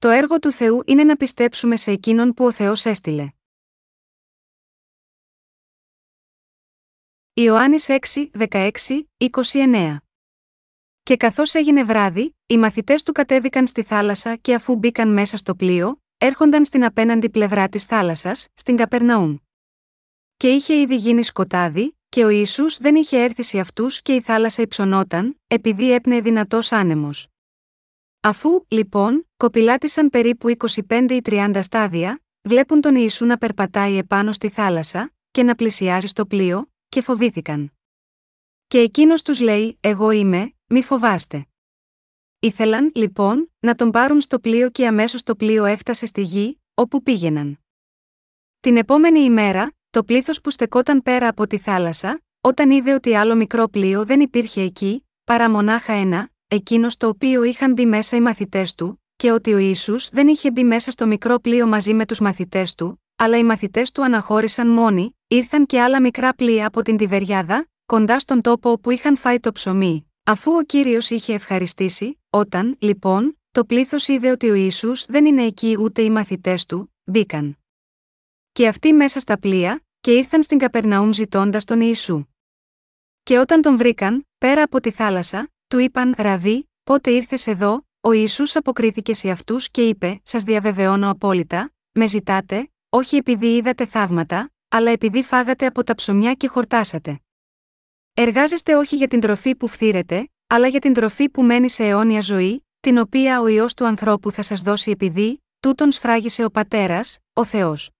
Το έργο του Θεού είναι να πιστέψουμε σε εκείνον που ο Θεός έστειλε. Ιωάννης 6, 16, 29 Και καθώς έγινε βράδυ, οι μαθητές του κατέβηκαν στη θάλασσα και αφού μπήκαν μέσα στο πλοίο, έρχονταν στην απέναντι πλευρά της θάλασσας, στην Καπερναούμ. Και είχε ήδη γίνει σκοτάδι, και ο Ιησούς δεν είχε έρθει σε αυτούς και η θάλασσα υψωνόταν, επειδή έπνεε δυνατός άνεμος. Αφού, λοιπόν, κοπηλάτησαν περίπου 25 ή 30 στάδια, βλέπουν τον Ιησού να περπατάει επάνω στη θάλασσα και να πλησιάζει στο πλοίο, και φοβήθηκαν. Και εκείνος τους λέει: Εγώ είμαι, μη φοβάστε. Ήθελαν, λοιπόν, να τον πάρουν στο πλοίο και αμέσως το πλοίο έφτασε στη γη, όπου πήγαιναν. Την επόμενη ημέρα, το πλήθος που στεκόταν πέρα από τη θάλασσα, όταν είδε ότι άλλο μικρό πλοίο δεν υπήρχε εκεί, παρά μονάχα ένα, εκείνος το οποίο είχαν μπει μέσα οι μαθητές του, και ότι ο Ιησούς δεν είχε μπει μέσα στο μικρό πλοίο μαζί με τους μαθητές του, αλλά οι μαθητές του αναχώρησαν μόνοι, ήρθαν και άλλα μικρά πλοία από την Τιβεριάδα, κοντά στον τόπο όπου είχαν φάει το ψωμί, αφού ο κύριος είχε ευχαριστήσει, όταν, λοιπόν, το πλήθος είδε ότι ο Ιησούς δεν είναι εκεί ούτε οι μαθητές του, μπήκαν. Και αυτοί μέσα στα πλοία, και ήρθαν στην Καπερναούμ ζητώντας τον Ιησού. Και όταν τον βρήκαν, πέρα από τη θάλασσα, του είπαν: Ραβί, πότε ήρθες εδώ, ο Ιησούς αποκρίθηκες σε αυτούς και είπε: Σας διαβεβαιώνω απόλυτα, με ζητάτε, όχι επειδή είδατε θαύματα, αλλά επειδή φάγατε από τα ψωμιά και χορτάσατε. Εργάζεστε όχι για την τροφή που φθήρετε, αλλά για την τροφή που μένει σε αιώνια ζωή, την οποία ο ιό του ανθρώπου θα σας δώσει επειδή, τούτον σφράγισε ο πατέρας, ο Θεός.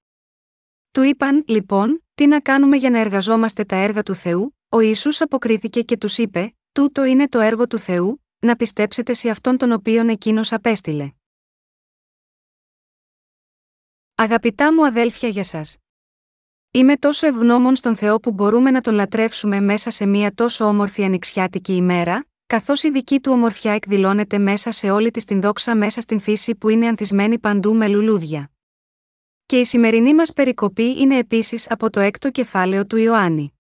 Του είπαν, λοιπόν, τι να κάνουμε για να εργαζόμαστε τα έργα του Θεού, ο Ιησούς αποκρίθηκε και τους είπε: Τούτο είναι το έργο του Θεού, να πιστέψετε σε αυτόν τον οποίον εκείνος απέστειλε. Αγαπητά μου αδέλφια για σας. Είμαι τόσο ευγνώμων στον Θεό που μπορούμε να τον λατρεύσουμε μέσα σε μια τόσο όμορφη ανοιξιάτικη ημέρα, καθώς η δική του ομορφιά εκδηλώνεται μέσα σε όλη της την δόξα μέσα στην φύση που είναι ανθισμένη παντού με λουλούδια. Και η σημερινή μας περικοπή είναι επίσης από το έκτο κεφάλαιο του Ιωάννη.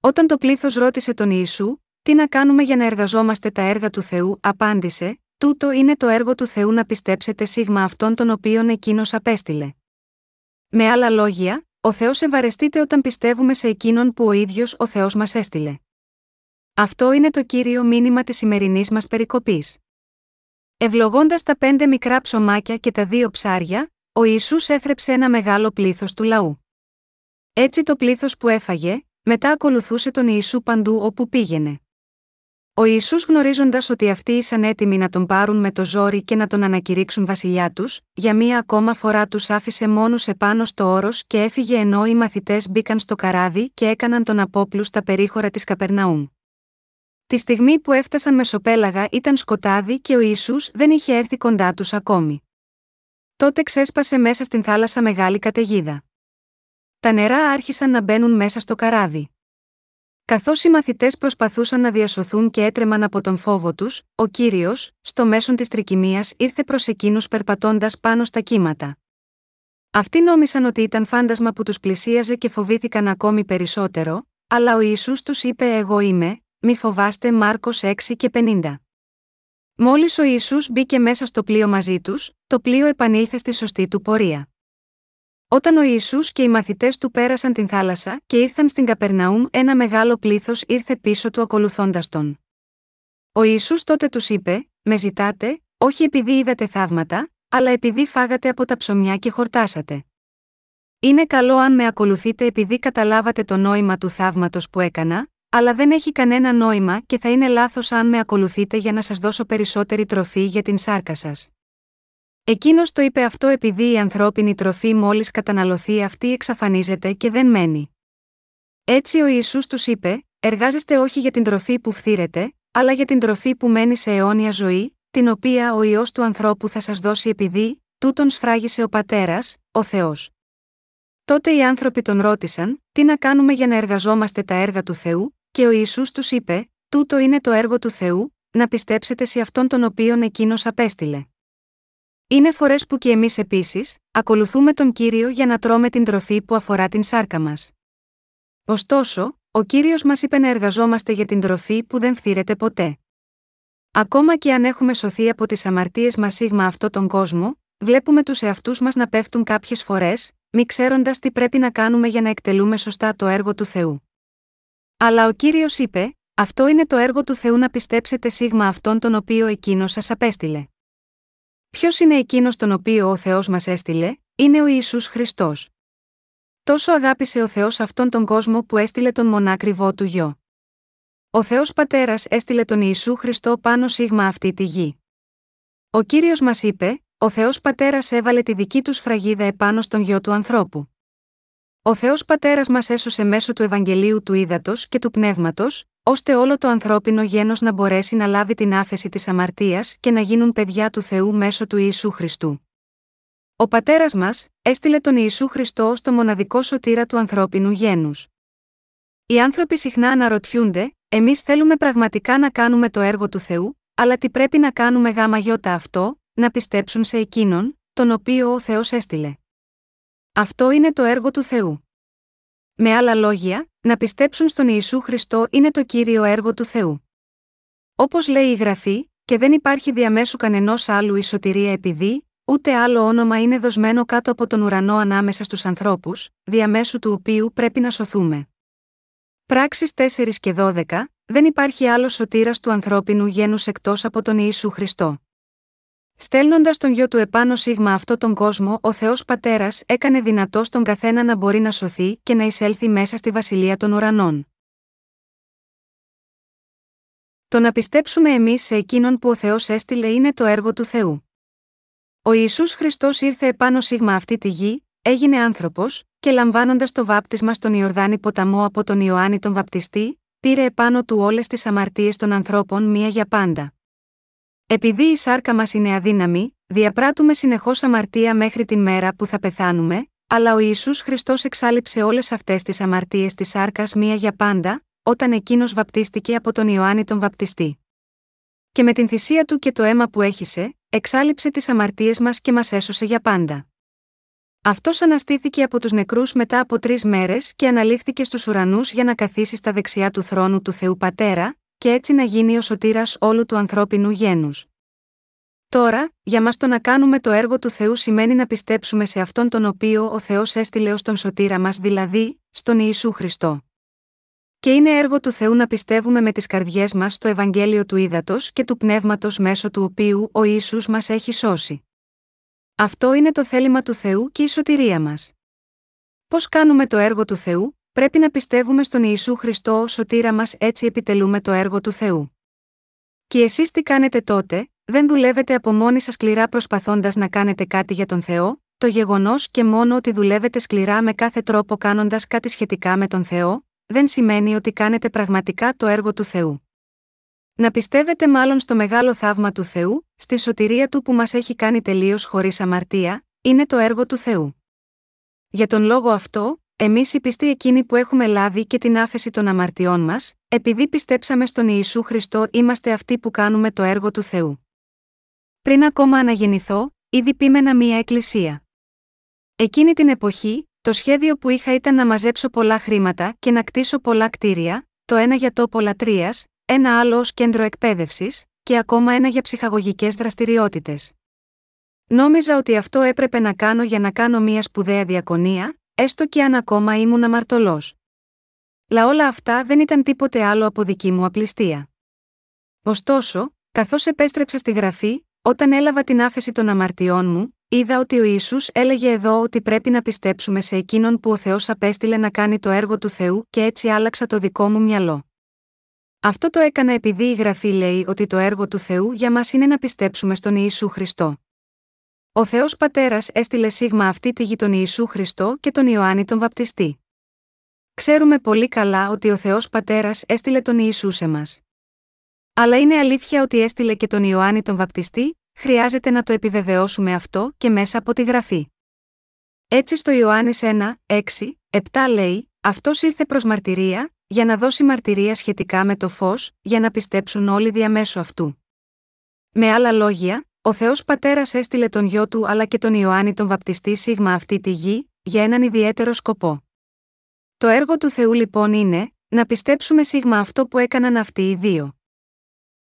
Όταν το πλήθος ρώτησε τον Ιησού, τι να κάνουμε για να εργαζόμαστε τα έργα του Θεού, απάντησε: Τούτο είναι το έργο του Θεού να πιστέψετε σίγμα αυτόν τον οποίον εκείνος απέστειλε. Με άλλα λόγια, ο Θεός ευαρεστείται όταν πιστεύουμε σε εκείνον που ο ίδιος ο Θεός μας έστειλε. Αυτό είναι το κύριο μήνυμα της σημερινής μας περικοπής. Ευλογώντας τα πέντε μικρά ψωμάκια και τα δύο ψάρια, ο Ισού έθρεψε ένα μεγάλο πλήθος του λαού. Έτσι το πλήθος που έφαγε, μετά ακολουθούσε τον Ιησού παντού όπου πήγαινε. Ο Ισού γνωρίζοντας ότι αυτοί ήσαν έτοιμοι να τον πάρουν με το ζόρι και να τον ανακηρύξουν βασιλιά τους, για μία ακόμα φορά τους άφησε μόνους επάνω στο όρος και έφυγε ενώ οι μαθητές μπήκαν στο καράβι και έκαναν τον απόπλου στα περίχωρα της Καπερναούμ. Τη στιγμή που έφτασαν μεσοπέλαγα ήταν σκοτάδι και ο Ισού δεν είχε έρθει κοντά τους ακόμη. Τότε ξέσπασε μέσα στην θάλασσα μεγάλη καταιγίδα. Τα νερά άρχισαν να μπαίνουν μέσα στο καράβι. Καθώς οι μαθητές προσπαθούσαν να διασωθούν και έτρεμαν από τον φόβο τους, ο κύριος, στο μέσον της τρικυμίας, ήρθε προς εκείνους περπατώντας πάνω στα κύματα. Αυτοί νόμισαν ότι ήταν φάντασμα που τους πλησίαζε και φοβήθηκαν ακόμη περισσότερο, αλλά ο Ιησούς τους είπε: Εγώ είμαι, μη φοβάστε Μάρκος 6 και 50. Μόλις ο Ιησούς μπήκε μέσα στο πλοίο μαζί τους, το πλοίο επανήλθε στη σωστή του πορεία. Όταν ο Ιησούς και οι μαθητές του πέρασαν την θάλασσα και ήρθαν στην Καπερναούμ, ένα μεγάλο πλήθος ήρθε πίσω του ακολουθώντας τον. Ο Ιησούς τότε τους είπε: Με ζητάτε, όχι επειδή είδατε θαύματα, αλλά επειδή φάγατε από τα ψωμιά και χορτάσατε. Είναι καλό αν με ακολουθείτε επειδή καταλάβατε το νόημα του θαύματος που έκανα, αλλά δεν έχει κανένα νόημα και θα είναι λάθος αν με ακολουθείτε για να σας δώσω περισσότερη τροφή για την σάρκα σας. Εκείνος το είπε αυτό επειδή η ανθρώπινη τροφή μόλις καταναλωθεί αυτή εξαφανίζεται και δεν μένει. Έτσι ο Ιησούς τους είπε: Εργάζεστε όχι για την τροφή που φθήρεται, αλλά για την τροφή που μένει σε αιώνια ζωή, την οποία ο ιό του ανθρώπου θα σας δώσει επειδή, τούτον σφράγισε ο πατέρας, ο Θεός. Τότε οι άνθρωποι τον ρώτησαν: Τι να κάνουμε για να εργαζόμαστε τα έργα του Θεού, και ο Ιησούς τους είπε: Τούτο είναι το έργο του Θεού, να πιστέψετε σε αυτόν τον οποίον εκείνος απέστειλε. Είναι φορές που και εμείς επίσης, ακολουθούμε τον κύριο για να τρώμε την τροφή που αφορά την σάρκα μας. Ωστόσο, ο κύριος μας είπε να εργαζόμαστε για την τροφή που δεν φθήρεται ποτέ. Ακόμα και αν έχουμε σωθεί από τις αμαρτίες μας σίγμα αυτό τον κόσμο, βλέπουμε τους εαυτούς μας να πέφτουν κάποιες φορές, μη ξέροντας τι πρέπει να κάνουμε για να εκτελούμε σωστά το έργο του Θεού. Αλλά ο κύριος είπε: Αυτό είναι το έργο του Θεού να πιστέψετε σίγμα αυτόν τον οποίο εκείνος σας απέστειλε. Ποιος είναι εκείνος τον οποίο ο Θεός μας έστειλε, είναι ο Ιησούς Χριστός. Τόσο αγάπησε ο Θεός αυτόν τον κόσμο που έστειλε τον μονάκριβό του γιο. Ο Θεός Πατέρας έστειλε τον Ιησού Χριστό πάνω σίγμα αυτή τη γη. Ο κύριος μας είπε: Ο Θεός Πατέρας έβαλε τη δική του σφραγίδα επάνω στον γιο του ανθρώπου. Ο Θεός Πατέρας μας έσωσε μέσω του Ευαγγελίου του Ήδατος και του Πνεύματος, ώστε όλο το ανθρώπινο γένος να μπορέσει να λάβει την άφεση της αμαρτίας και να γίνουν παιδιά του Θεού μέσω του Ιησού Χριστού. Ο πατέρας μας έστειλε τον Ιησού Χριστό ως το μοναδικό σωτήρα του ανθρώπινου γένους. Οι άνθρωποι συχνά αναρωτιούνται, εμείς θέλουμε πραγματικά να κάνουμε το έργο του Θεού, αλλά τι πρέπει να κάνουμε γάμα γιώτα αυτό, να πιστέψουν σε εκείνον, τον οποίο ο Θεός έστειλε. Αυτό είναι το έργο του Θεού. Με άλλα λόγια, να πιστέψουν στον Ιησού Χριστό είναι το κύριο έργο του Θεού. Όπως λέει η γραφή, και δεν υπάρχει διαμέσου κανενός άλλου η σωτηρία επειδή, ούτε άλλο όνομα είναι δοσμένο κάτω από τον ουρανό ανάμεσα στους ανθρώπους, διαμέσου του οποίου πρέπει να σωθούμε. Πράξεις 4 και 12, δεν υπάρχει άλλος σωτήρας του ανθρώπινου γένους εκτός από τον Ιησού Χριστό. Στέλνοντας τον γιο του επάνω σίγμα αυτό τον κόσμο, ο Θεός Πατέρας έκανε δυνατό στον καθένα να μπορεί να σωθεί και να εισέλθει μέσα στη βασιλεία των ουρανών. Το να πιστέψουμε εμείς σε εκείνον που ο Θεός έστειλε είναι το έργο του Θεού. Ο Ισού Χριστός ήρθε επάνω σίγμα αυτή τη γη, έγινε άνθρωπος, και λαμβάνοντας το βάπτισμα στον Ιορδάνη ποταμό από τον Ιωάννη τον Βαπτιστή, πήρε επάνω του όλες τις αμαρτίες των ανθρώπων μία για πάντα. Επειδή η σάρκα μας είναι αδύναμη, διαπράττουμε συνεχώς αμαρτία μέχρι την μέρα που θα πεθάνουμε, αλλά ο Ιησούς Χριστός εξάλληψε όλες αυτές τις αμαρτίες της σάρκας μία για πάντα, όταν εκείνος βαπτίστηκε από τον Ιωάννη τον Βαπτιστή. Και με την θυσία του και το αίμα που έχησε, εξάλληψε τις αμαρτίες μας και μας έσωσε για πάντα. Αυτός αναστήθηκε από τους νεκρούς μετά από τρεις μέρες και αναλήφθηκε στους ουρανούς για να καθίσει στα δεξιά του θρόνου του Θεού Πατέρα, και έτσι να γίνει ο σωτήρας όλου του ανθρώπινου γένους. Τώρα, για μας το να κάνουμε το έργο του Θεού σημαίνει να πιστέψουμε σε αυτόν τον οποίο ο Θεός έστειλε ως τον σωτήρα μας δηλαδή, στον Ιησού Χριστό. Και είναι έργο του Θεού να πιστεύουμε με τις καρδιές μας στο Ευαγγέλιο του Ήδατος και του Πνεύματος μέσω του οποίου ο Ιησούς μας έχει σώσει. Αυτό είναι το θέλημα του Θεού και η σωτηρία μας. Πώς κάνουμε το έργο του Θεού, Πρέπει να πιστεύουμε στον Ιησού Χριστό ω σωτήρα μας έτσι επιτελούμε το έργο του Θεού. Και εσείς τι κάνετε τότε, δεν δουλεύετε από μόνοι σας σκληρά προσπαθώντας να κάνετε κάτι για τον Θεό, το γεγονός και μόνο ότι δουλεύετε σκληρά με κάθε τρόπο κάνοντας κάτι σχετικά με τον Θεό, δεν σημαίνει ότι κάνετε πραγματικά το έργο του Θεού. Να πιστεύετε μάλλον στο μεγάλο θαύμα του Θεού, στη σωτηρία του που μας έχει κάνει τελείως χωρίς αμαρτία, είναι το έργο του Θεού. Για τον λόγο αυτό, Εμείς οι πιστοί εκείνοι που έχουμε λάβει και την άφεση των αμαρτιών μας, επειδή πιστέψαμε στον Ιησού Χριστό, είμαστε αυτοί που κάνουμε το έργο του Θεού. Πριν ακόμα αναγεννηθώ, ήδη πείμενα μία εκκλησία. Εκείνη την εποχή, το σχέδιο που είχα ήταν να μαζέψω πολλά χρήματα και να κτίσω πολλά κτίρια, το ένα για τόπο λατρείας, ένα άλλο ως κέντρο εκπαίδευσης, και ακόμα ένα για ψυχαγωγικές δραστηριότητες. Νόμιζα ότι αυτό έπρεπε να κάνω για να κάνω μία σπουδαία διακονία, έστω και αν ακόμα ήμουν αμαρτωλός. Λα όλα αυτά δεν ήταν τίποτε άλλο από δική μου απληστία. Ωστόσο, καθώς επέστρεψα στη γραφή, όταν έλαβα την άφεση των αμαρτιών μου, είδα ότι ο Ισού έλεγε εδώ ότι πρέπει να πιστέψουμε σε εκείνον που ο Θεός απέστειλε να κάνει το έργο του Θεού και έτσι άλλαξα το δικό μου μυαλό. Αυτό το έκανα επειδή η γραφή λέει ότι το έργο του Θεού για μας είναι να πιστέψουμε στον Ιησού Χριστό. Ο Θεός Πατέρας έστειλε σίγμα αυτή τη γη τον Ιησού Χριστό και τον Ιωάννη τον Βαπτιστή. Ξέρουμε πολύ καλά ότι ο Θεός Πατέρας έστειλε τον Ιησού σε μας. Αλλά είναι αλήθεια ότι έστειλε και τον Ιωάννη τον Βαπτιστή, χρειάζεται να το επιβεβαιώσουμε αυτό και μέσα από τη γραφή. Έτσι στο Ιωάννης 1, 6, 7 λέει: Αυτός ήρθε προς μαρτυρία, για να δώσει μαρτυρία σχετικά με το φως, για να πιστέψουν όλοι διαμέσου αυτού. Με άλλα λόγια, ο Θεός Πατέρας έστειλε τον γιο του αλλά και τον Ιωάννη τον βαπτιστή σίγμα αυτή τη γη, για έναν ιδιαίτερο σκοπό. Το έργο του Θεού λοιπόν είναι, να πιστέψουμε σίγμα αυτό που έκαναν αυτοί οι δύο.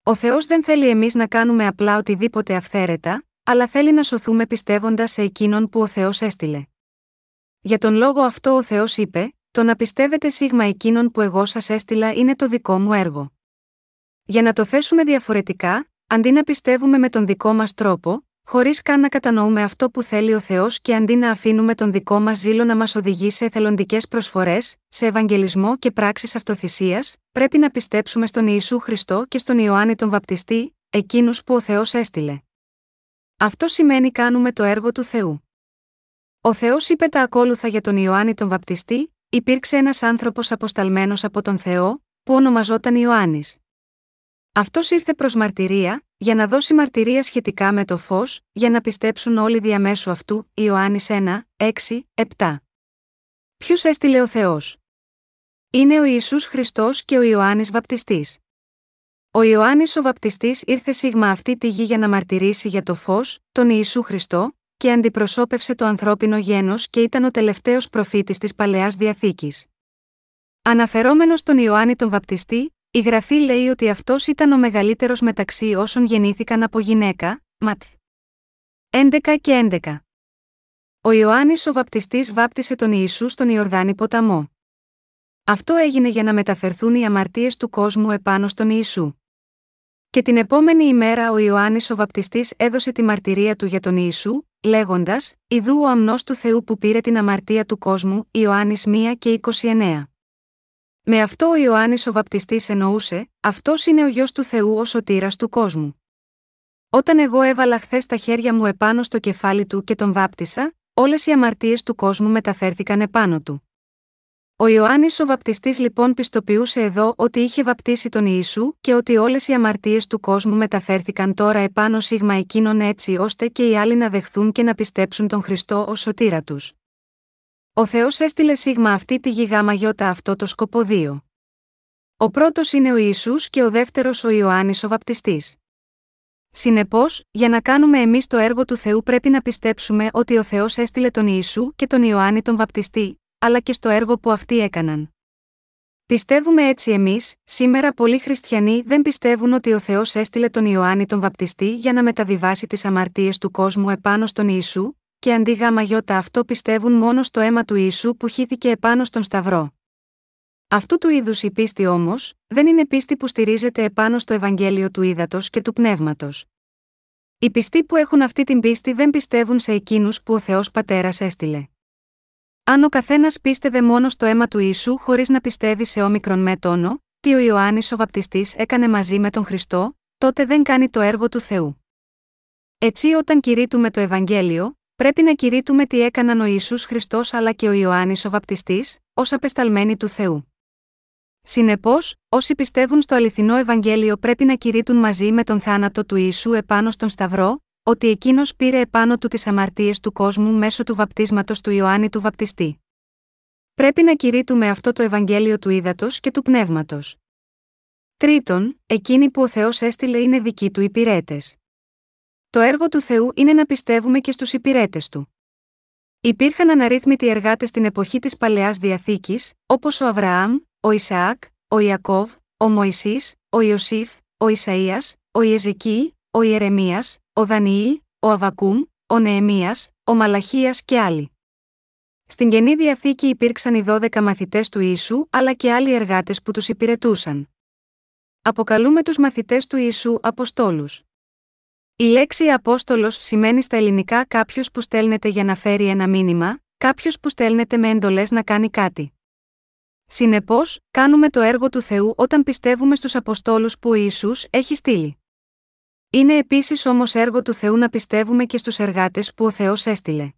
Ο Θεός δεν θέλει εμείς να κάνουμε απλά οτιδήποτε αυθαίρετα, αλλά θέλει να σωθούμε πιστεύοντας σε εκείνον που ο Θεός έστειλε. Για τον λόγο αυτό ο Θεός είπε: Το να πιστεύετε σίγμα εκείνον που εγώ σας έστειλα είναι το δικό μου έργο. Για να το θέσουμε διαφορετικά, αντί να πιστεύουμε με τον δικό μας τρόπο, χωρίς καν να κατανοούμε αυτό που θέλει ο Θεός και αντί να αφήνουμε τον δικό μας ζήλο να μας οδηγεί σε εθελοντικές προσφορές, σε ευαγγελισμό και πράξεις αυτοθυσίας, πρέπει να πιστέψουμε στον Ιησού Χριστό και στον Ιωάννη τον Βαπτιστή, εκείνους που ο Θεός έστειλε. Αυτό σημαίνει κάνουμε το έργο του Θεού. Ο Θεός είπε τα ακόλουθα για τον Ιωάννη τον Βαπτιστή, υπήρξε ένας άνθρωπος αποσταλμένος από τον Θεό, που ονομαζόταν Ιωάννης. Αυτός ήρθε προς μαρτυρία, για να δώσει μαρτυρία σχετικά με το φως, για να πιστέψουν όλοι διαμέσου αυτού, Ιωάννης 1, 6, 7. Ποιους έστειλε ο Θεός; Είναι ο Ιησούς Χριστός και ο Ιωάννης Βαπτιστής. Ο Ιωάννης ο Βαπτιστής ήρθε σίγμα αυτή τη γη για να μαρτυρήσει για το φως, τον Ιησού Χριστό, και αντιπροσώπευσε το ανθρώπινο γένος και ήταν ο τελευταίος προφήτης της παλαιάς διαθήκης. Αναφερόμενος στον Ιωάννη τον Βαπτιστή, η γραφή λέει ότι αυτός ήταν ο μεγαλύτερος μεταξύ όσων γεννήθηκαν από γυναίκα, Ματθ. 11 και 11. Ο Ιωάννης ο Βαπτιστής βάπτισε τον Ιησού στον Ιορδάνη ποταμό. Αυτό έγινε για να μεταφερθούν οι αμαρτίες του κόσμου επάνω στον Ιησού. Και την επόμενη ημέρα ο Ιωάννης ο Βαπτιστής έδωσε τη μαρτυρία του για τον Ιησού, λέγοντας: Ιδού ο αμνός του Θεού που πήρε την αμαρτία του κόσμου, Ιωάννης 1 και 29. Με αυτό ο Ιωάννης ο Βαπτιστής εννοούσε: Αυτός είναι ο γιο του Θεού ο σωτήρας του κόσμου. Όταν εγώ έβαλα χθες τα χέρια μου επάνω στο κεφάλι του και τον βάπτισα, όλες οι αμαρτίες του κόσμου μεταφέρθηκαν επάνω του. Ο Ιωάννης ο Βαπτιστής λοιπόν πιστοποιούσε εδώ ότι είχε βαπτίσει τον Ιησού και ότι όλες οι αμαρτίες του κόσμου μεταφέρθηκαν τώρα επάνω σίγμα εκείνων έτσι ώστε και οι άλλοι να δεχθούν και να πιστέψουν τον Χριστό ως σωτήρα τους. Ο Θεός έστειλε σίγμα αυτή τη γιγάμα γιώτα αυτό το σκοποδίο. Ο πρώτος είναι ο Ιησούς και ο δεύτερος ο Ιωάννης ο Βαπτιστής. Συνεπώς, για να κάνουμε εμείς το έργο του Θεού πρέπει να πιστέψουμε ότι ο Θεός έστειλε τον Ιησού και τον Ιωάννη τον Βαπτιστή, αλλά και στο έργο που αυτοί έκαναν. Πιστεύουμε έτσι εμείς, σήμερα πολλοί χριστιανοί δεν πιστεύουν ότι ο Θεός έστειλε τον Ιωάννη τον Βαπτιστή για να μεταβιβάσει τις αμαρτίες του κόσμου επάνω στον Ιησού, και αντί γάμα γιώτα αυτό πιστεύουν μόνο στο αίμα του Ιησού που χύθηκε επάνω στον Σταυρό. Αυτού του είδους η πίστη όμως, δεν είναι πίστη που στηρίζεται επάνω στο Ευαγγέλιο του Ήδατος και του Πνεύματος. Οι πιστοί που έχουν αυτή την πίστη δεν πιστεύουν σε εκείνους που ο Θεός Πατέρας έστειλε. Αν ο καθένας πίστευε μόνο στο αίμα του Ιησού χωρίς να πιστεύει σε όμικρον με τόνο, τι ο Ιωάννης ο Βαπτιστής έκανε μαζί με τον Χριστό, τότε δεν κάνει το έργο του Θεού. Έτσι, όταν κηρύττουμε το Ευαγγέλιο, πρέπει να κηρύττουμε τι έκαναν ο Ιησούς Χριστός αλλά και ο Ιωάννης ο Βαπτιστής, ως απεσταλμένοι του Θεού. Συνεπώς, όσοι πιστεύουν στο αληθινό Ευαγγέλιο πρέπει να κηρύττουν μαζί με τον θάνατο του Ιησού επάνω στον Σταυρό, ότι εκείνος πήρε επάνω του τις αμαρτίες του κόσμου μέσω του βαπτίσματος του Ιωάννη του Βαπτιστή. Πρέπει να κηρύττουμε αυτό το Ευαγγέλιο του ύδατο και του πνεύματος. Τρίτον, εκείνοι που ο Θεός έστειλε είναι δικοί του υπηρέτες. Το έργο του Θεού είναι να πιστεύουμε και στους υπηρέτες του. Υπήρχαν αναρρύθμιτοι εργάτες στην εποχή της παλαιάς διαθήκης, όπως ο Αβραάμ, ο Ισαάκ, ο Ιακώβ, ο Μωυσής, ο Ιωσήφ, ο Ισαΐας, ο Ιεζεκή, ο Ιερεμίας, ο Δανιήλ, ο Αβακούμ, ο Νεεμίας, ο Μαλαχίας και άλλοι. Στην καινή διαθήκη υπήρξαν οι 12 μαθητές του Ιησού αλλά και άλλοι εργάτες που τους υπηρετούσαν. Αποκαλούμε τους μαθητές του Ιησού Αποστόλους. Η λέξη Απόστολος σημαίνει στα ελληνικά κάποιος που στέλνεται για να φέρει ένα μήνυμα, κάποιος που στέλνεται με εντολές να κάνει κάτι. Συνεπώς, κάνουμε το έργο του Θεού όταν πιστεύουμε στους Αποστόλους που ο Ιησούς έχει στείλει. Είναι επίσης όμως έργο του Θεού να πιστεύουμε και στους εργάτες που ο Θεός έστειλε.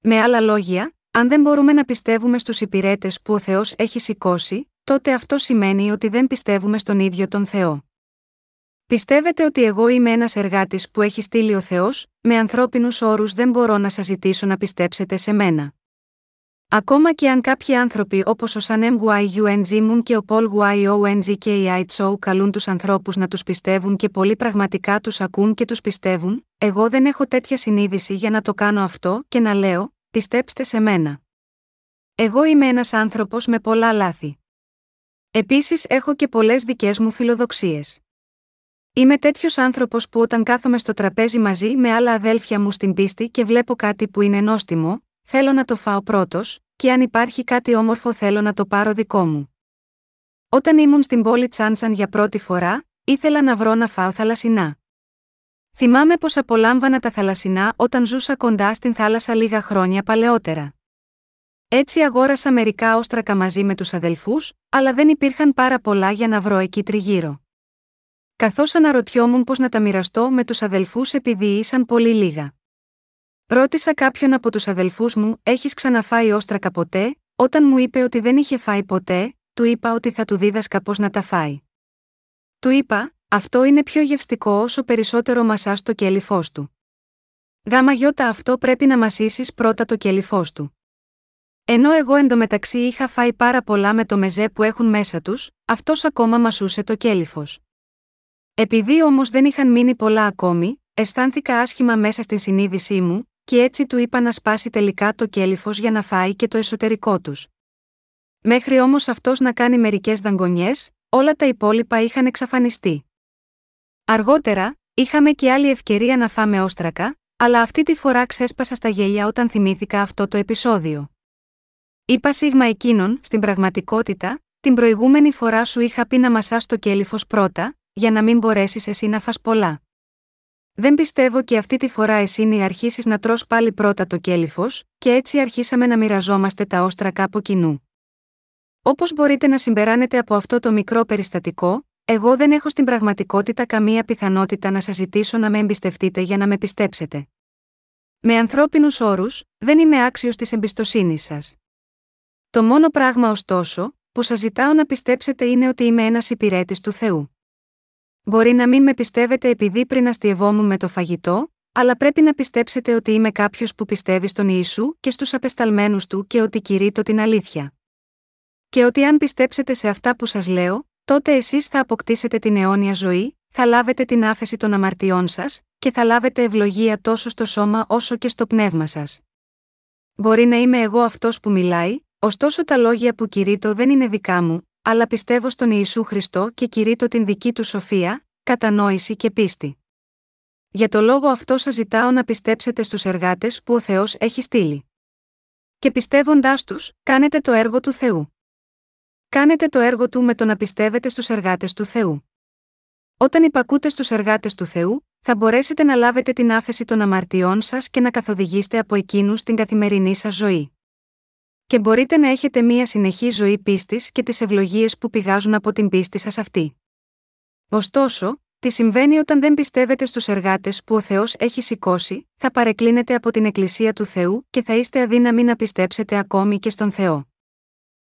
Με άλλα λόγια, αν δεν μπορούμε να πιστεύουμε στους υπηρέτες που ο Θεός έχει σηκώσει, τότε αυτό σημαίνει ότι δεν πιστεύουμε στον ίδιο τον Θεό. Πιστεύετε ότι εγώ είμαι ένας εργάτης που έχει στείλει ο Θεός, με ανθρώπινους όρους δεν μπορώ να σας ζητήσω να πιστέψετε σε μένα. Ακόμα και αν κάποιοι άνθρωποι όπως ο Σανέμ Γουάι Μουν και ο Πολ Γουάι Ong και η Άιτσόου καλούν τους ανθρώπους να τους πιστεύουν και πολλοί πραγματικά τους ακούν και τους πιστεύουν, εγώ δεν έχω τέτοια συνείδηση για να το κάνω αυτό και να λέω, πιστέψτε σε μένα. Εγώ είμαι ένας άνθρωπος με πολλά λάθη. Επίσης έχω και πολλές δικές μου φιλοδοξίες. Είμαι τέτοιος άνθρωπος που όταν κάθομαι στο τραπέζι μαζί με άλλα αδέλφια μου στην πίστη και βλέπω κάτι που είναι νόστιμο, θέλω να το φάω πρώτος, και αν υπάρχει κάτι όμορφο θέλω να το πάρω δικό μου. Όταν ήμουν στην πόλη Τσάνσαν για πρώτη φορά, ήθελα να βρω να φάω θαλασσινά. Θυμάμαι πως απολάμβανα τα θαλασσινά όταν ζούσα κοντά στην θάλασσα λίγα χρόνια παλαιότερα. Έτσι αγόρασα μερικά όστρακα μαζί με τους αδελφούς, αλλά δεν υπήρχαν πάρα πολλά για να βρω εκεί τριγύρω. Καθώς αναρωτιόμουν πώς να τα μοιραστώ με τους αδελφούς επειδή ήσαν πολύ λίγα. Ρώτησα κάποιον από τους αδελφούς μου: Έχεις ξαναφάει όστρακα ποτέ, όταν μου είπε ότι δεν είχε φάει ποτέ, του είπα ότι θα του δίδασκα πώς να τα φάει. Του είπα: Αυτό είναι πιο γευστικό όσο περισσότερο μασάς το κέλυφό του. Γάμα γιώτα αυτό πρέπει να μασίσεις πρώτα το κέλυφό του. Ενώ εγώ εντωμεταξύ είχα φάει πάρα πολλά με το μεζέ που έχουν μέσα τους, αυτός ακόμα μασούσε το κέλυφο. Επειδή όμως δεν είχαν μείνει πολλά ακόμη, αισθάνθηκα άσχημα μέσα στην συνείδησή μου, και έτσι του είπα να σπάσει τελικά το κέλυφος για να φάει και το εσωτερικό τους. Μέχρι όμως αυτός να κάνει μερικές δαγκονιές, όλα τα υπόλοιπα είχαν εξαφανιστεί. Αργότερα, είχαμε και άλλη ευκαιρία να φάμε όστρακα, αλλά αυτή τη φορά ξέσπασα στα γέλια όταν θυμήθηκα αυτό το επεισόδιο. Είπα σίγμα εκείνον, στην πραγματικότητα, την προηγούμενη φορά σου είχα πει να μασάς το κέλυφος πρώτα, για να μην μπορέσεις εσύ να φας πολλά. Δεν πιστεύω και αυτή τη φορά εσύ να αρχίσεις να τρως πάλι πρώτα το κέλυφο, και έτσι αρχίσαμε να μοιραζόμαστε τα όστρακα από κοινού. Όπως μπορείτε να συμπεράνετε από αυτό το μικρό περιστατικό, εγώ δεν έχω στην πραγματικότητα καμία πιθανότητα να σας ζητήσω να με εμπιστευτείτε για να με πιστέψετε. Με ανθρώπινους όρους, δεν είμαι άξιος της εμπιστοσύνης σας. Το μόνο πράγμα ωστόσο, που σας ζητάω να πιστέψετε είναι ότι είμαι ένας υπηρέτης του Θεού. Μπορεί να μην με πιστεύετε επειδή πριν αστειευόμουν με το φαγητό, αλλά πρέπει να πιστέψετε ότι είμαι κάποιος που πιστεύει στον Ιησού και στους απεσταλμένους του και ότι κηρύττω την αλήθεια. Και ότι αν πιστέψετε σε αυτά που σας λέω, τότε εσείς θα αποκτήσετε την αιώνια ζωή, θα λάβετε την άφεση των αμαρτιών σας, και θα λάβετε ευλογία τόσο στο σώμα όσο και στο πνεύμα σας. Μπορεί να είμαι εγώ αυτός που μιλάει, ωστόσο τα λόγια που κηρύττω δεν είναι δικά μου, αλλά πιστεύω στον Ιησού Χριστό και κηρύττω την δική του σοφία, κατανόηση και πίστη. Για το λόγο αυτό σας ζητάω να πιστέψετε στους εργάτες που ο Θεός έχει στείλει. Και πιστεύοντάς τους, κάνετε το έργο του Θεού. Κάνετε το έργο του με το να πιστεύετε στους εργάτες του Θεού. Όταν υπακούτε στους εργάτες του Θεού, θα μπορέσετε να λάβετε την άφεση των αμαρτιών σας και να καθοδηγήσετε από εκείνους στην καθημερινή σας ζωή. Και μπορείτε να έχετε μία συνεχή ζωή πίστης και τις ευλογίες που πηγάζουν από την πίστη σας αυτή. Ωστόσο, τι συμβαίνει όταν δεν πιστεύετε στους εργάτες που ο Θεός έχει σηκώσει, θα παρεκκλίνετε από την Εκκλησία του Θεού και θα είστε αδύναμοι να πιστέψετε ακόμη και στον Θεό.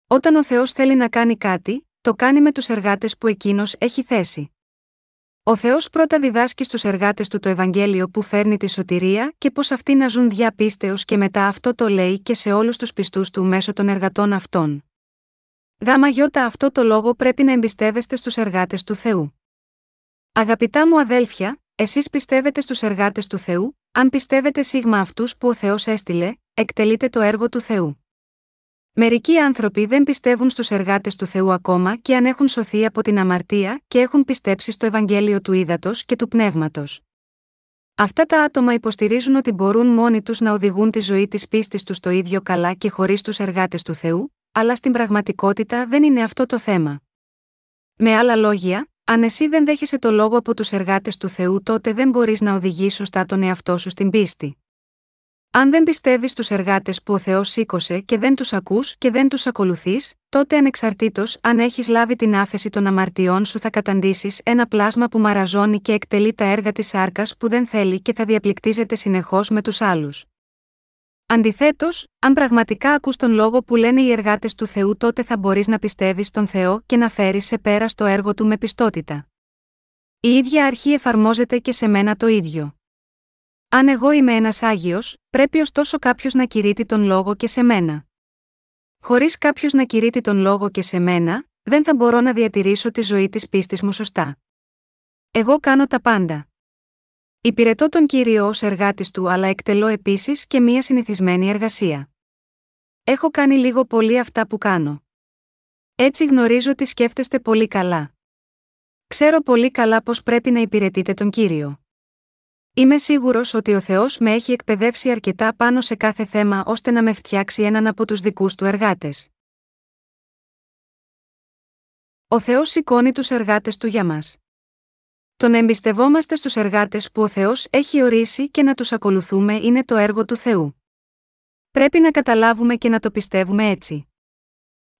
Όταν ο Θεός θέλει να κάνει κάτι, το κάνει με τους εργάτες που εκείνος έχει θέσει. Ο Θεός πρώτα διδάσκει στους εργάτες του το Ευαγγέλιο που φέρνει τη σωτηρία και πώς αυτοί να ζουν δια πίστεως και μετά αυτό το λέει και σε όλους τους πιστούς του μέσω των εργατών αυτών. Γάμα γιώτα αυτό το λόγο πρέπει να εμπιστεύεστε στους εργάτες του Θεού. Αγαπητά μου αδέλφια, εσείς πιστεύετε στους εργάτες του Θεού, αν πιστεύετε σίγμα αυτούς που ο Θεός έστειλε, εκτελείτε το έργο του Θεού. Μερικοί άνθρωποι δεν πιστεύουν στους εργάτες του Θεού ακόμα και αν έχουν σωθεί από την αμαρτία και έχουν πιστέψει στο Ευαγγέλιο του Ήδατος και του Πνεύματος. Αυτά τα άτομα υποστηρίζουν ότι μπορούν μόνοι τους να οδηγούν τη ζωή της πίστης τους στο ίδιο καλά και χωρίς τους εργάτες του Θεού, αλλά στην πραγματικότητα δεν είναι αυτό το θέμα. Με άλλα λόγια, αν εσύ δεν δέχεσαι το λόγο από τους εργάτες του Θεού, τότε δεν μπορείς να οδηγείς σωστά τον εαυτό σου στην πίστη. Αν δεν πιστεύεις στου εργάτες που ο Θεός σήκωσε και δεν τους ακούς και δεν τους ακολουθείς, τότε ανεξαρτήτως αν έχεις λάβει την άφεση των αμαρτιών σου θα καταντήσεις ένα πλάσμα που μαραζώνει και εκτελεί τα έργα της σάρκας που δεν θέλει και θα διαπληκτίζεται συνεχώς με τους άλλους. Αντιθέτως, αν πραγματικά ακούς τον λόγο που λένε οι εργάτες του Θεού, τότε θα μπορείς να πιστεύεις στον Θεό και να φέρεις σε πέρα στο έργο του με πιστότητα. Η ίδια αρχή εφαρμόζεται και σε μένα το ίδιο. Αν εγώ είμαι ένας Άγιος, πρέπει ωστόσο κάποιος να κηρύττει τον λόγο και σε μένα. Χωρίς κάποιος να κηρύττει τον λόγο και σε μένα, δεν θα μπορώ να διατηρήσω τη ζωή της πίστης μου σωστά. Εγώ κάνω τα πάντα. Υπηρετώ τον κύριο ως εργάτης του, αλλά εκτελώ επίσης και μία συνηθισμένη εργασία. Έχω κάνει λίγο πολύ αυτά που κάνω. Έτσι γνωρίζω ότι σκέφτεστε πολύ καλά. Ξέρω πολύ καλά πώς πρέπει να υπηρετείτε τον κύριο. Είμαι σίγουρος ότι ο Θεός με έχει εκπαιδεύσει αρκετά πάνω σε κάθε θέμα ώστε να με φτιάξει έναν από τους δικούς του εργάτες. Ο Θεός σηκώνει τους εργάτες του για μας. Το να εμπιστευόμαστε στους εργάτες που ο Θεός έχει ορίσει και να τους ακολουθούμε είναι το έργο του Θεού. Πρέπει να καταλάβουμε και να το πιστεύουμε έτσι.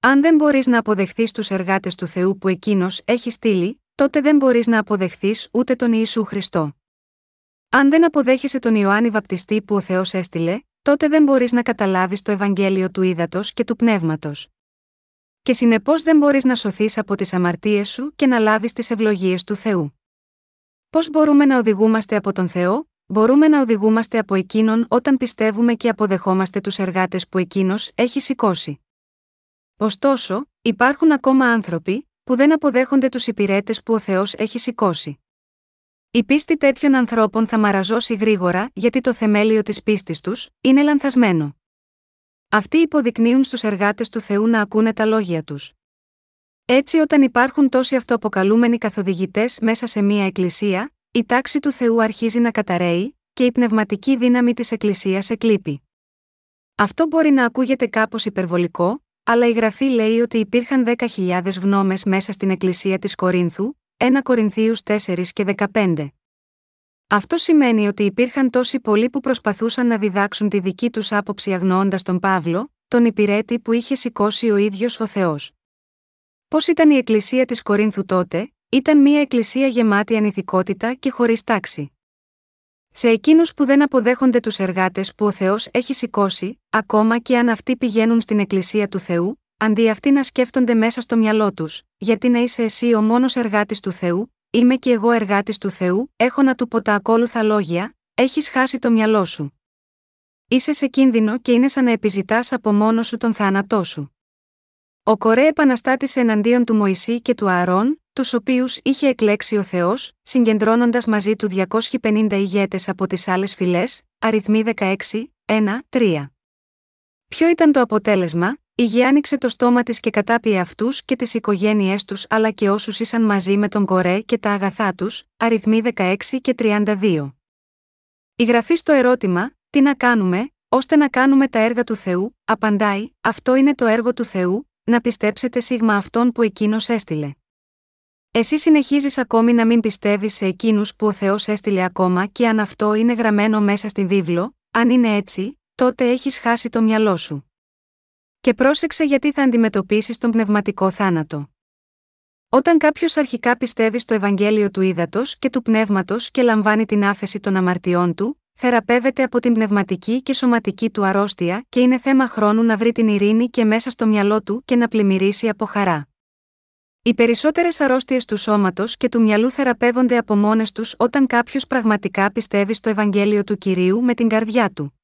Αν δεν μπορείς να αποδεχθείς τους εργάτες του Θεού που εκείνος έχει στείλει, τότε δεν μπορείς να αποδεχθείς ούτε τον Ιησού Χριστό. Αν δεν αποδέχεσαι τον Ιωάννη Βαπτιστή που ο Θεός έστειλε, τότε δεν μπορείς να καταλάβεις το Ευαγγέλιο του ύδατο και του πνεύματος. Και συνεπώς δεν μπορείς να σωθείς από τις αμαρτίες σου και να λάβεις τις ευλογίες του Θεού. Πώς μπορούμε να οδηγούμαστε από τον Θεό, μπορούμε να οδηγούμαστε από εκείνον όταν πιστεύουμε και αποδεχόμαστε τους εργάτες που εκείνος έχει σηκώσει. Ωστόσο, υπάρχουν ακόμα άνθρωποι που δεν αποδέχονται τους υπηρέτες που ο Θεός έχει σηκώσει. Η πίστη τέτοιων ανθρώπων θα μαραζώσει γρήγορα γιατί το θεμέλιο της πίστης τους είναι λανθασμένο. Αυτοί υποδεικνύουν στους εργάτες του Θεού να ακούνε τα λόγια τους. Έτσι, όταν υπάρχουν τόσοι αυτοαποκαλούμενοι καθοδηγητές μέσα σε μία εκκλησία, η τάξη του Θεού αρχίζει να καταραίει και η πνευματική δύναμη της Εκκλησίας εκλείπει. Αυτό μπορεί να ακούγεται κάπως υπερβολικό, αλλά η γραφή λέει ότι υπήρχαν 10.000 γνώμες μέσα στην Εκκλησία της Κορίνθου, 1 Κορινθίους 4 και 15. Αυτό σημαίνει ότι υπήρχαν τόσοι πολλοί που προσπαθούσαν να διδάξουν τη δική τους άποψη αγνοώντας τον Παύλο, τον υπηρέτη που είχε σηκώσει ο ίδιος ο Θεός. Πώς ήταν η Εκκλησία της Κορίνθου τότε, ήταν μια Εκκλησία γεμάτη ανηθικότητα και χωρίς τάξη. Σε εκείνους που δεν αποδέχονται τους εργάτες που ο Θεός έχει σηκώσει, ακόμα και αν αυτοί πηγαίνουν στην Εκκλησία του Θεού, αντί αυτοί να σκέφτονται μέσα στο μυαλό τους, γιατί να είσαι εσύ ο μόνος εργάτης του Θεού, είμαι και εγώ εργάτης του Θεού, έχω να του πω τα ακόλουθα λόγια, έχεις χάσει το μυαλό σου. Είσαι σε κίνδυνο και είναι σαν να επιζητάς από μόνος σου τον θάνατό σου. Ο Κορέ επαναστάτησε εναντίον του Μωυσή και του Ααρών, τους οποίους είχε εκλέξει ο Θεός, συγκεντρώνοντας μαζί του 250 ηγέτες από τις άλλες φυλές, αριθμοί 16, 1, 3. Ποιο ήταν το αποτέλεσμα, η γη άνοιξε το στόμα της και κατάπιε αυτούς και τις οικογένειές τους αλλά και όσους ήσαν μαζί με τον Κορέ και τα αγαθά τους, αριθμοί 16 και 32. Η γραφή στο ερώτημα, τι να κάνουμε, ώστε να κάνουμε τα έργα του Θεού, απαντάει, αυτό είναι το έργο του Θεού, να πιστέψετε σίγμα αυτόν που εκείνος έστειλε. Εσύ συνεχίζεις ακόμη να μην πιστεύεις σε εκείνους που ο Θεός έστειλε ακόμα και αν αυτό είναι γραμμένο μέσα στην βίβλο, αν είναι έτσι, τότε έχεις χάσει το μυαλό σου. Και πρόσεξε γιατί θα αντιμετωπίσεις τον πνευματικό θάνατο. Όταν κάποιος αρχικά πιστεύει στο Ευαγγέλιο του ύδατο και του πνεύματος και λαμβάνει την άφεση των αμαρτιών του, θεραπεύεται από την πνευματική και σωματική του αρρώστια και είναι θέμα χρόνου να βρει την ειρήνη και μέσα στο μυαλό του και να πλημμυρίσει από χαρά. Οι περισσότερες αρρώστιες του σώματος και του μυαλού θεραπεύονται από μόνες τους όταν κάποιος πραγματικά πιστεύει στο Ευαγγέλιο του κυρίου με την καρδιά του.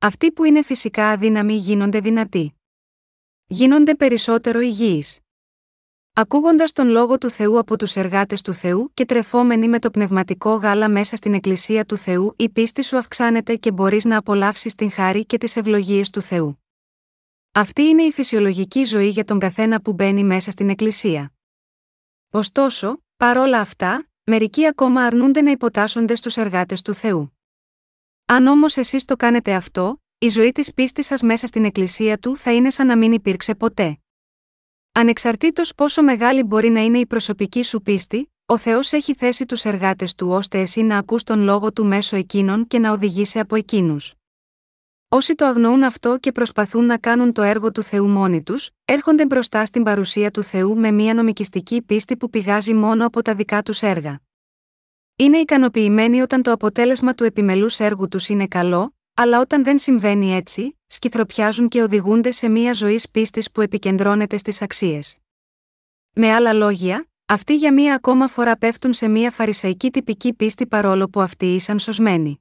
Αυτοί που είναι φυσικά αδύναμοι γίνονται δυνατοί. Γίνονται περισσότερο υγιείς. Ακούγοντας τον λόγο του Θεού από τους εργάτες του Θεού και τρεφόμενοι με το πνευματικό γάλα μέσα στην Εκκλησία του Θεού, η πίστη σου αυξάνεται και μπορείς να απολαύσεις την χάρη και τις ευλογίες του Θεού. Αυτή είναι η φυσιολογική ζωή για τον καθένα που μπαίνει μέσα στην Εκκλησία. Ωστόσο, παρόλα αυτά, μερικοί ακόμα αρνούνται να υποτάσσονται στους εργάτες του Θεού. Αν όμως εσείς το κάνετε αυτό, η ζωή της πίστης σας μέσα στην Εκκλησία του θα είναι σαν να μην υπήρξε ποτέ. Ανεξαρτήτως πόσο μεγάλη μπορεί να είναι η προσωπική σου πίστη, ο Θεός έχει θέσει τους εργάτες του ώστε εσύ να ακούς τον λόγο του μέσω εκείνων και να οδηγήσει από εκείνους. Όσοι το αγνοούν αυτό και προσπαθούν να κάνουν το έργο του Θεού μόνοι τους, έρχονται μπροστά στην παρουσία του Θεού με μια νομικιστική πίστη που πηγάζει μόνο από τα δικά τους έργα. Είναι ικανοποιημένοι όταν το αποτέλεσμα του επιμελούς έργου τους είναι καλό, αλλά όταν δεν συμβαίνει έτσι, σκυθροπιάζουν και οδηγούνται σε μια ζωής πίστης που επικεντρώνεται στις αξίες. Με άλλα λόγια, αυτοί για μία ακόμα φορά πέφτουν σε μια φαρισαϊκή τυπική πίστη παρόλο που αυτοί ήσαν σωσμένοι.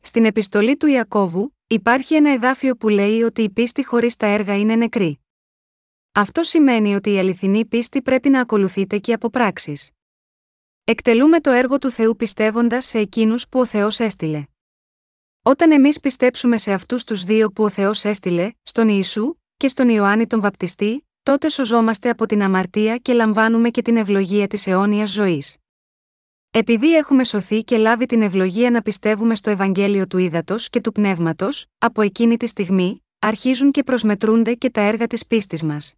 Στην επιστολή του Ιακώβου, υπάρχει ένα εδάφιο που λέει ότι η πίστη χωρίς τα έργα είναι νεκρή. Αυτό σημαίνει ότι η αληθινή πίστη πρέπει να ακολουθείται και από πράξεις. Εκτελούμε το έργο του Θεού πιστεύοντας σε εκείνους που ο Θεός έστειλε. Όταν εμείς πιστέψουμε σε αυτούς τους δύο που ο Θεός έστειλε, στον Ιησού και στον Ιωάννη τον Βαπτιστή, τότε σωζόμαστε από την αμαρτία και λαμβάνουμε και την ευλογία της αιώνιας ζωής. Επειδή έχουμε σωθεί και λάβει την ευλογία να πιστεύουμε στο Ευαγγέλιο του Ήδατος και του Πνεύματος, από εκείνη τη στιγμή, αρχίζουν και προσμετρούνται και τα έργα της πίστης μας.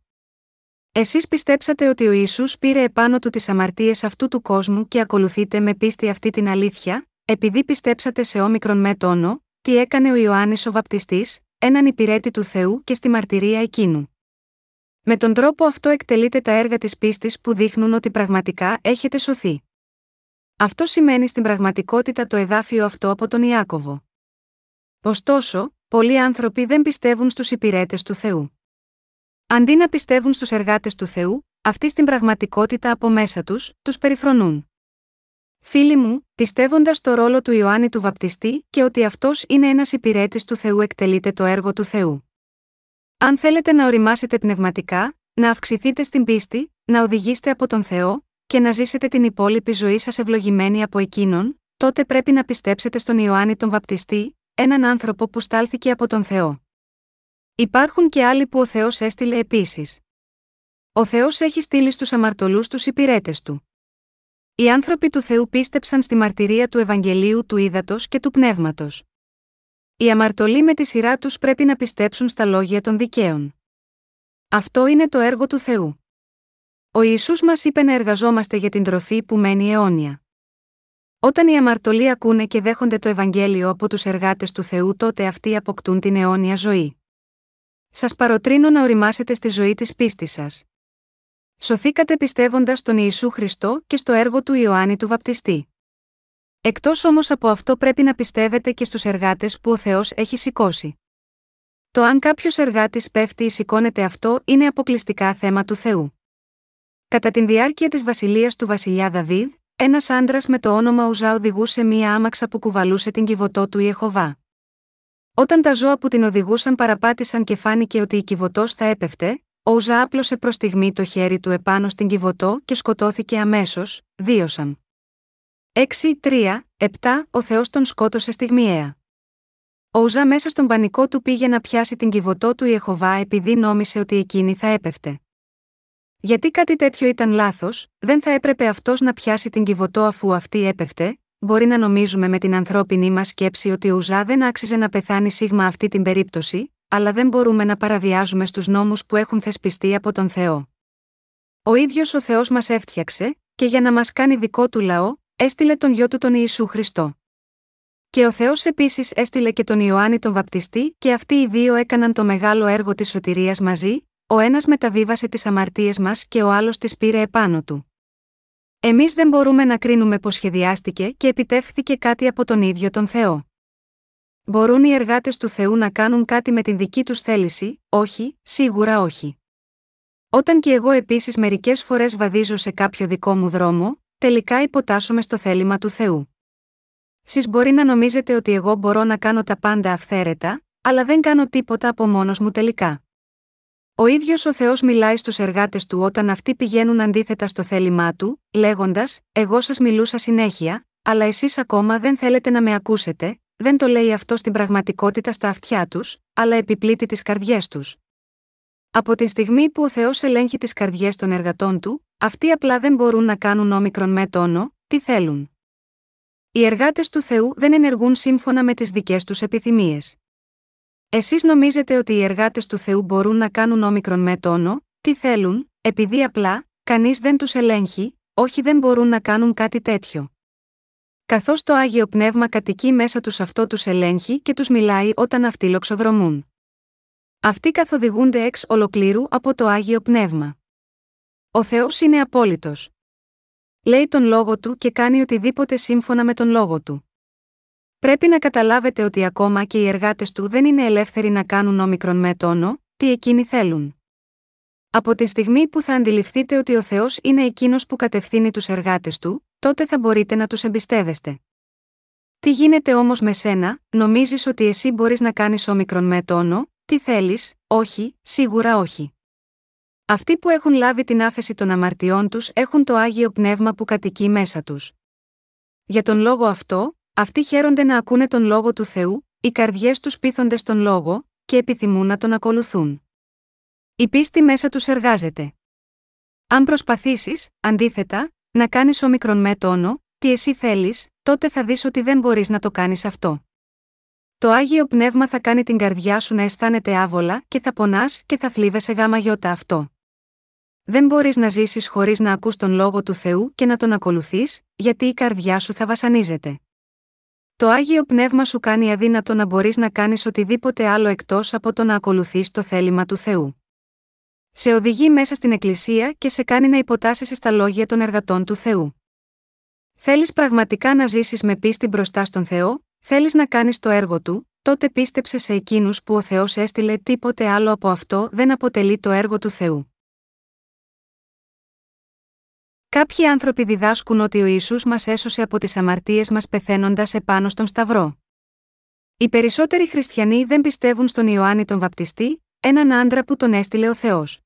Εσείς πιστέψατε ότι ο Ισού πήρε επάνω του τις αμαρτίες αυτού του κόσμου και ακολουθείτε με πίστη αυτή την αλήθεια, επειδή πιστέψατε σε όμικρον με τόνο, τι έκανε ο Ιωάννης ο Βαπτιστής, έναν υπηρέτη του Θεού και στη μαρτυρία εκείνου. Με τον τρόπο αυτό εκτελείτε τα έργα της πίστης που δείχνουν ότι πραγματικά έχετε σωθεί. Αυτό σημαίνει στην πραγματικότητα το εδάφιο αυτό από τον Ιάκωβο. Ωστόσο, πολλοί άνθρωποι δεν πιστεύουν στους υπηρέτες του Θεού. Αντί να πιστεύουν στους εργάτες του Θεού, αυτοί στην πραγματικότητα από μέσα τους, τους περιφρονούν. Φίλοι μου, πιστεύοντας το ρόλο του Ιωάννη του Βαπτιστή και ότι αυτός είναι ένας υπηρέτης του Θεού, εκτελείται το έργο του Θεού. Αν θέλετε να οριμάσετε πνευματικά, να αυξηθείτε στην πίστη, να οδηγήσετε από τον Θεό και να ζήσετε την υπόλοιπη ζωή σας ευλογημένη από εκείνον, τότε πρέπει να πιστέψετε στον Ιωάννη τον Βαπτιστή, έναν άνθρωπο που στάλθηκε από τον Θεό. Υπάρχουν και άλλοι που ο Θεός έστειλε επίσης. Ο Θεός έχει στείλει στους αμαρτωλούς τους υπηρέτε του. Οι άνθρωποι του Θεού πίστεψαν στη μαρτυρία του Ευαγγελίου του Ήδατος και του Πνεύματος. Οι αμαρτωλοί με τη σειρά τους πρέπει να πιστέψουν στα λόγια των δικαίων. Αυτό είναι το έργο του Θεού. Ο Ισού μας είπε να εργαζόμαστε για την τροφή που μένει αιώνια. Όταν οι αμαρτωλοί ακούνε και δέχονται το Ευαγγέλιο από τους εργάτες του Θεού, τότε αυτοί αποκτούν την αιώνια ζωή. Σας παροτρύνω να οριμάσετε στη ζωή της πίστης σας. Σωθήκατε πιστεύοντας στον Ιησού Χριστό και στο έργο του Ιωάννη του Βαπτιστή. Εκτός όμως από αυτό πρέπει να πιστεύετε και στους εργάτες που ο Θεός έχει σηκώσει. Το αν κάποιος εργάτης πέφτει ή σηκώνεται αυτό είναι αποκλειστικά θέμα του Θεού. Κατά την διάρκεια της βασιλείας του βασιλιά Δαβίδ, ένας άντρας με το όνομα Ουζά οδηγούσε μία άμαξα που κουβαλούσε την κυβωτό του Ιεχοβά. Όταν τα ζώα που την οδηγούσαν παραπάτησαν και φάνηκε ότι η κυβωτός θα έπεφτε, ο Ουζά άπλωσε προς στιγμή το χέρι του επάνω στην κυβωτό και σκοτώθηκε αμέσως, δίωσαμ. 6-3, 7 Ο Θεός τον σκότωσε στιγμιαία. Ο Ουζά μέσα στον πανικό του πήγε να πιάσει την κυβωτό του Ιεχοβά επειδή νόμισε ότι εκείνη θα έπεφτε. Γιατί κάτι τέτοιο ήταν λάθος, δεν θα έπρεπε αυτός να πιάσει την κυβωτό αφού αυτή έπεφτε, μπορεί να νομίζουμε με την ανθρώπινη μας σκέψη ότι ο Ουζά δεν άξιζε να πεθάνει σίγμα αυτή την περίπτωση, αλλά δεν μπορούμε να παραβιάζουμε στους νόμους που έχουν θεσπιστεί από τον Θεό. Ο ίδιος ο Θεός μας έφτιαξε, και για να μας κάνει δικό του λαό, έστειλε τον γιο του τον Ιησού Χριστό. Και ο Θεός επίσης έστειλε και τον Ιωάννη τον Βαπτιστή, και αυτοί οι δύο έκαναν το μεγάλο έργο της σωτηρίας μαζί, ο ένας μεταβίβασε τις αμαρτίες μας και ο άλλος τις πήρε επάνω του. Εμείς δεν μπορούμε να κρίνουμε πως σχεδιάστηκε και επιτεύχθηκε κάτι από τον ίδιο τον Θεό. Μπορούν οι εργάτες του Θεού να κάνουν κάτι με την δική τους θέληση, όχι, σίγουρα όχι. Όταν και εγώ επίσης μερικές φορές βαδίζω σε κάποιο δικό μου δρόμο, τελικά υποτάσσομαι στο θέλημα του Θεού. Σεις μπορεί να νομίζετε ότι εγώ μπορώ να κάνω τα πάντα αυθαίρετα, αλλά δεν κάνω τίποτα από μόνος μου τελικά. Ο ίδιος ο Θεός μιλάει στους εργάτες του όταν αυτοί πηγαίνουν αντίθετα στο θέλημά του, λέγοντας: Εγώ σας μιλούσα συνέχεια, αλλά εσείς ακόμα δεν θέλετε να με ακούσετε, δεν το λέει αυτό στην πραγματικότητα στα αυτιά τους, αλλά επιπλήττει τις καρδιές τους. Από τη στιγμή που ο Θεός ελέγχει τις καρδιές των εργατών του, αυτοί απλά δεν μπορούν να κάνουν όμικρον με τόνο, τι θέλουν. Οι εργάτες του Θεού δεν ενεργούν σύμφωνα με τις δικές τους επιθυμίες. Εσείς νομίζετε ότι οι εργάτες του Θεού μπορούν να κάνουν όμικρον με τόνο, τι θέλουν, επειδή απλά, κανείς δεν τους ελέγχει, όχι δεν μπορούν να κάνουν κάτι τέτοιο. Καθώς το άγιο πνεύμα κατοικεί μέσα τους αυτό τους ελέγχει και τους μιλάει όταν αυτοί λοξοδρομούν. Αυτοί καθοδηγούνται εξ ολοκλήρου από το άγιο πνεύμα. Ο Θεός είναι απόλυτος. Λέει τον λόγο του και κάνει οτιδήποτε σύμφωνα με τον λόγο του. Πρέπει να καταλάβετε ότι ακόμα και οι εργάτες του δεν είναι ελεύθεροι να κάνουν όμικρον με τόνο, τι εκείνοι θέλουν. Από τη στιγμή που θα αντιληφθείτε ότι ο Θεός είναι εκείνος που κατευθύνει τους εργάτες του, τότε θα μπορείτε να τους εμπιστεύεστε. Τι γίνεται όμως με σένα, νομίζεις ότι εσύ μπορείς να κάνεις όμικρον με τόνο, τι θέλεις, όχι, σίγουρα όχι. Αυτοί που έχουν λάβει την άφεση των αμαρτιών τους έχουν το άγιο πνεύμα που κατοικεί μέσα τους. Για τον λόγο αυτό, αυτοί χαίρονται να ακούνε τον λόγο του Θεού, οι καρδιές τους πείθονται στον λόγο, και επιθυμούν να τον ακολουθούν. Η πίστη μέσα τους εργάζεται. Αν προσπαθήσεις, αντίθετα, να κάνεις όμικρον με τόνο, τι εσύ θέλεις, τότε θα δεις ότι δεν μπορείς να το κάνεις αυτό. Το άγιο πνεύμα θα κάνει την καρδιά σου να αισθάνεται άβολα και θα πονάς και θα θλίβεσαι γάμα γιώτα αυτό. Δεν μπορείς να ζήσεις χωρίς να ακούς τον λόγο του Θεού και να τον ακολουθείς, γιατί η καρδιά σου θα βασανίζεται. Το άγιο πνεύμα σου κάνει αδύνατο να μπορείς να κάνεις οτιδήποτε άλλο εκτός από το να ακολουθείς το θέλημα του Θεού. Σε οδηγεί μέσα στην Εκκλησία και σε κάνει να υποτάσσεσαι στα λόγια των εργατών του Θεού. Θέλεις πραγματικά να ζήσεις με πίστη μπροστά στον Θεό, θέλεις να κάνεις το έργο του, τότε πίστεψε σε εκείνους που ο Θεός έστειλε τίποτε άλλο από αυτό δεν αποτελεί το έργο του Θεού. Κάποιοι άνθρωποι διδάσκουν ότι ο Ιησούς μας έσωσε από τις αμαρτίες μας πεθαίνοντας επάνω στον Σταυρό. Οι περισσότεροι χριστιανοί δεν πιστεύουν στον Ιωάννη τον Βαπτιστή, έναν άντρα που τον έστειλε ο Θεός.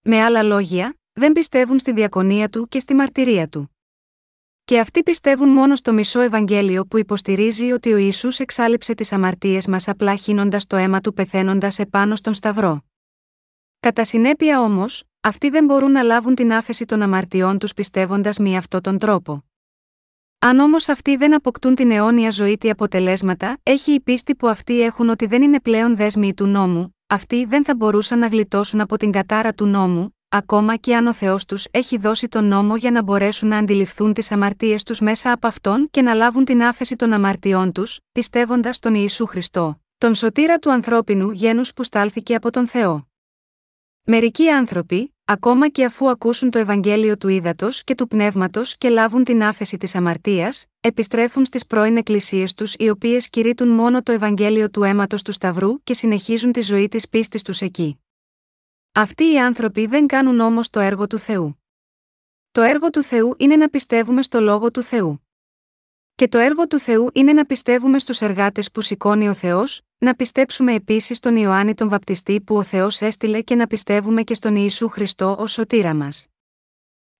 Με άλλα λόγια, δεν πιστεύουν στη διακονία του και στη μαρτυρία του. Και αυτοί πιστεύουν μόνο στο μισό Ευαγγέλιο που υποστηρίζει ότι ο Ιησούς εξάλληψε τις αμαρτίες μας απλά χύνοντας το αίμα του πεθαίνοντας επάνω στον Σταυρό. Κατά συνέπεια όμως, αυτοί δεν μπορούν να λάβουν την άφεση των αμαρτιών τους πιστεύοντας με αυτόν τον τρόπο. Αν όμως αυτοί δεν αποκτούν την αιώνια ζωή τι αποτελέσματα, έχει η πίστη που αυτοί έχουν ότι δεν είναι πλέον δέσμοι του νόμου, αυτοί δεν θα μπορούσαν να γλιτώσουν από την κατάρα του νόμου, ακόμα και αν ο Θεός τους έχει δώσει τον νόμο για να μπορέσουν να αντιληφθούν τις αμαρτίες τους μέσα από αυτόν και να λάβουν την άφεση των αμαρτιών τους, πιστεύοντας τον Ιησού Χριστό, τον σωτήρα του ανθρώπινου γένους που στάλθηκε από τον Θεό. Μερικοί άνθρωποι, ακόμα και αφού ακούσουν το Ευαγγέλιο του ύδατο και του πνεύματος και λάβουν την άφεση της αμαρτίας, επιστρέφουν στις πρώην εκκλησίες τους οι οποίες κηρύττουν μόνο το Ευαγγέλιο του αίματος του Σταυρού και συνεχίζουν τη ζωή της πίστης τους εκεί. Αυτοί οι άνθρωποι δεν κάνουν όμως το έργο του Θεού. Το έργο του Θεού είναι να πιστεύουμε στο λόγο του Θεού. Και το έργο του Θεού είναι να πιστεύουμε στους εργάτες που σηκώνει ο Θεός, να πιστέψουμε επίσης στον Ιωάννη τον Βαπτιστή που ο Θεός έστειλε και να πιστεύουμε και στον Ιησού Χριστό ως σωτήρα μας.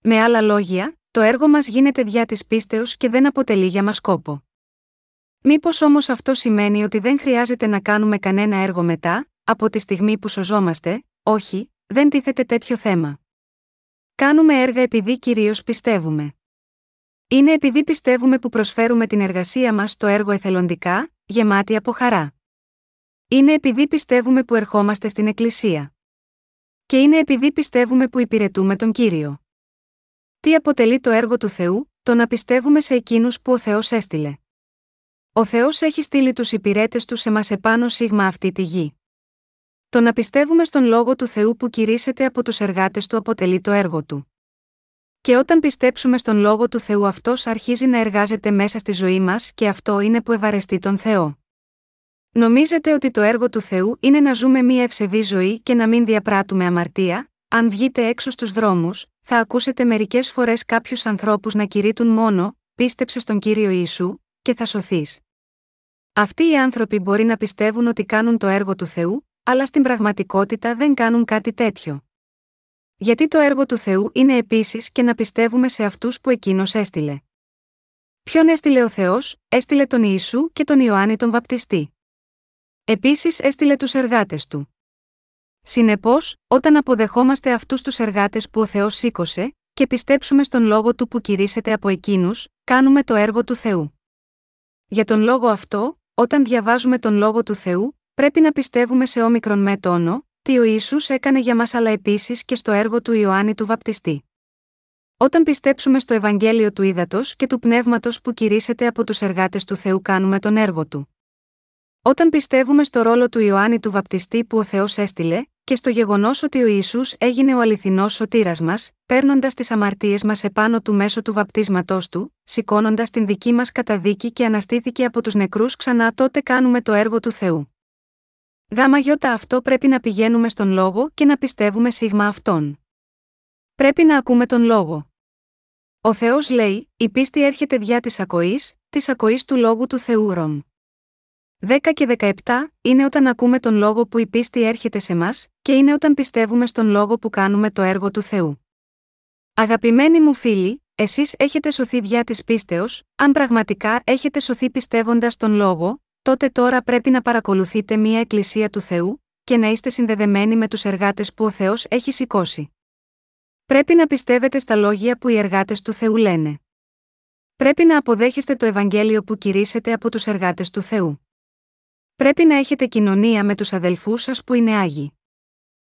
Με άλλα λόγια, το έργο μας γίνεται διά της πίστεως και δεν αποτελεί για μας κόπο. Μήπως όμως αυτό σημαίνει ότι δεν χρειάζεται να κάνουμε κανένα έργο μετά, από τη στιγμή που σωζόμαστε, όχι, δεν τίθεται τέτοιο θέμα. Κάνουμε έργα επειδή κυρίως πιστεύουμε. Είναι επειδή πιστεύουμε που προσφέρουμε την εργασία μας στο έργο εθελοντικά, γεμάτη από χαρά. Είναι επειδή πιστεύουμε που ερχόμαστε στην Εκκλησία. Και είναι επειδή πιστεύουμε που υπηρετούμε τον Κύριο. Τι αποτελεί το έργο του Θεού, το να πιστεύουμε σε εκείνους που ο Θεός έστειλε. Ο Θεός έχει στείλει τους υπηρέτες του σε μας επάνω σίγμα αυτή τη γη. Το να πιστεύουμε στον λόγο του Θεού που κηρύσσεται από τους εργάτες του αποτελεί το έργο του. Και όταν πιστέψουμε στον λόγο του Θεού αυτός αρχίζει να εργάζεται μέσα στη ζωή μας και αυτό είναι που ευαρεστεί τον Θεό. Νομίζετε ότι το έργο του Θεού είναι να ζούμε μία ευσεβή ζωή και να μην διαπράττουμε αμαρτία, αν βγείτε έξω στους δρόμους, θα ακούσετε μερικές φορές κάποιους ανθρώπους να κηρύττουν μόνο, πίστεψε στον κύριο Ιησού, και θα σωθείς. Αυτοί οι άνθρωποι μπορεί να πιστεύουν ότι κάνουν το έργο του Θεού, αλλά στην πραγματικότητα δεν κάνουν κάτι τέτοιο. Γιατί το έργο του Θεού είναι επίσης και να πιστεύουμε σε αυτούς που εκείνος έστειλε. Ποιον έστειλε ο Θεός, έστειλε τον Ιησού και τον Ιωάννη τον Βαπτιστή. Επίσης έστειλε τους εργάτες του. Συνεπώς, όταν αποδεχόμαστε αυτούς τους εργάτες που ο Θεός σήκωσε, και πιστέψουμε στον λόγο του που κηρύσσεται από εκείνους, κάνουμε το έργο του Θεού. Για τον λόγο αυτό, όταν διαβάζουμε τον λόγο του Θεού, πρέπει να πιστεύουμε σε όμικρον με τόνο, τι ο Ιησούς έκανε για μας αλλά επίσης και στο έργο του Ιωάννη του Βαπτιστή. Όταν πιστέψουμε στο Ευαγγέλιο του Ήδατος και του Πνεύματος που κηρύσσεται από τους εργάτες του Θεού, κάνουμε τον έργο του. Όταν πιστεύουμε στο ρόλο του Ιωάννη του Βαπτιστή που ο Θεός έστειλε, και στο γεγονός ότι ο Ισού έγινε ο αληθινός σωτήρας μας, παίρνοντας τις αμαρτίες μας επάνω του μέσω του βαπτίσματός του, σηκώνοντας την δική μας καταδίκη και αναστήθηκε από τους νεκρούς ξανά, τότε κάνουμε το έργο του Θεού. Γάμα γιώτα αυτό πρέπει να πηγαίνουμε στον λόγο και να πιστεύουμε σίγμα αυτόν. Πρέπει να ακούμε τον λόγο. Ο Θεός λέει: Η πίστη έρχεται διά της ακοής, της ακοής του λόγου του Θεού Ρομ. 10 και 17 είναι όταν ακούμε τον λόγο που η πίστη έρχεται σε μας, και είναι όταν πιστεύουμε στον λόγο που κάνουμε το έργο του Θεού. Αγαπημένοι μου φίλοι, εσείς έχετε σωθεί διά της πίστεως, αν πραγματικά έχετε σωθεί πιστεύοντας τον λόγο, τότε τώρα πρέπει να παρακολουθείτε μία εκκλησία του Θεού, και να είστε συνδεδεμένοι με τους εργάτες που ο Θεός έχει σηκώσει. Πρέπει να πιστεύετε στα λόγια που οι εργάτες του Θεού λένε. Πρέπει να αποδέχεστε το Ευαγγέλιο που κηρύσσετε από τους εργάτες του Θεού. Πρέπει να έχετε κοινωνία με τους αδελφούς σας που είναι άγιοι.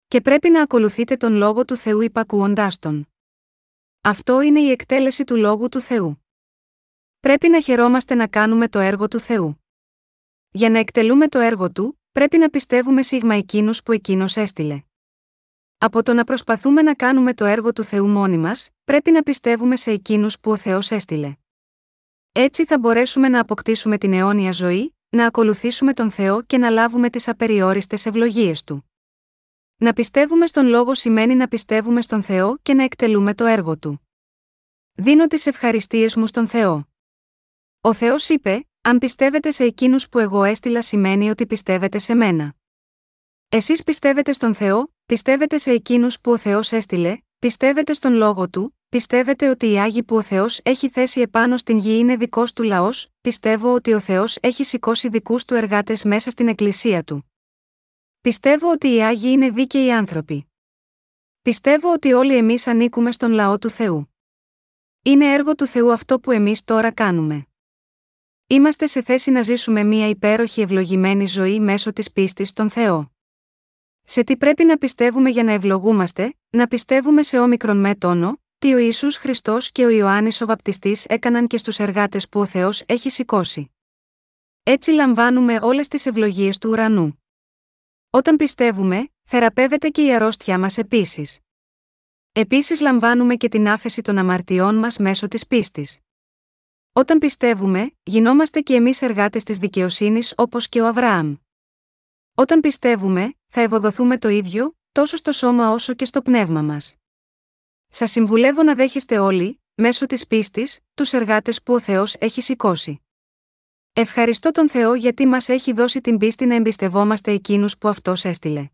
Και πρέπει να ακολουθείτε τον λόγο του Θεού υπακούοντά τον. Αυτό είναι η εκτέλεση του λόγου του Θεού. Πρέπει να χαιρόμαστε να κάνουμε το έργο του Θεού. Για να εκτελούμε το έργο του, πρέπει να πιστεύουμε σίγμα εκείνους που εκείνος έστειλε. Από το να προσπαθούμε να κάνουμε το έργο του Θεού μόνοι μας, πρέπει να πιστεύουμε σε εκείνους που ο Θεός έστειλε. Έτσι θα μπορέσουμε να αποκτήσουμε την αιώνια ζωή, να ακολουθήσουμε τον Θεό και να λάβουμε τις απεριόριστες ευλογίες του. Να πιστεύουμε στον λόγο σημαίνει να πιστεύουμε στον Θεό και να εκτελούμε το έργο του. Δίνω τις ευχαριστίες μου στον Θεό. Ο Θεός είπε: Αν πιστεύετε σε εκείνους που εγώ έστειλα, σημαίνει ότι πιστεύετε σε μένα. Εσείς πιστεύετε στον Θεό, πιστεύετε σε εκείνους που ο Θεός έστειλε, πιστεύετε στον λόγο του, πιστεύετε ότι οι άγιοι που ο Θεός έχει θέσει επάνω στην γη είναι δικός του λαός, πιστεύω ότι ο Θεός έχει σηκώσει δικούς του εργάτες μέσα στην εκκλησία του. Πιστεύω ότι οι άγιοι είναι δίκαιοι άνθρωποι. Πιστεύω ότι όλοι εμείς ανήκουμε στον λαό του Θεού. Είναι έργο του Θεού αυτό που εμείς τώρα κάνουμε. Είμαστε σε θέση να ζήσουμε μια υπέροχη ευλογημένη ζωή μέσω της πίστης στον Θεό. Σε τι πρέπει να πιστεύουμε για να ευλογούμαστε, να πιστεύουμε σε όμικρον με τόνο, τι ο Ιησούς Χριστός και ο Ιωάννης ο Βαπτιστής έκαναν και στους εργάτες που ο Θεός έχει σηκώσει. Έτσι λαμβάνουμε όλες τις ευλογίες του ουρανού. Όταν πιστεύουμε, θεραπεύεται και η αρρώστια μας επίσης. Επίσης λαμβάνουμε και την άφεση των αμαρτιών μας μέσω της πίστης. Όταν πιστεύουμε, γινόμαστε και εμείς εργάτες της δικαιοσύνης όπως και ο Αβραάμ. Όταν πιστεύουμε, θα ευοδοθούμε το ίδιο, τόσο στο σώμα όσο και στο πνεύμα μας. Σα συμβουλεύω να δέχεστε όλοι, μέσω της πίστης, τους εργάτες που ο Θεός έχει σηκώσει. Ευχαριστώ τον Θεό γιατί μας έχει δώσει την πίστη να εμπιστευόμαστε εκείνους που αυτός έστειλε.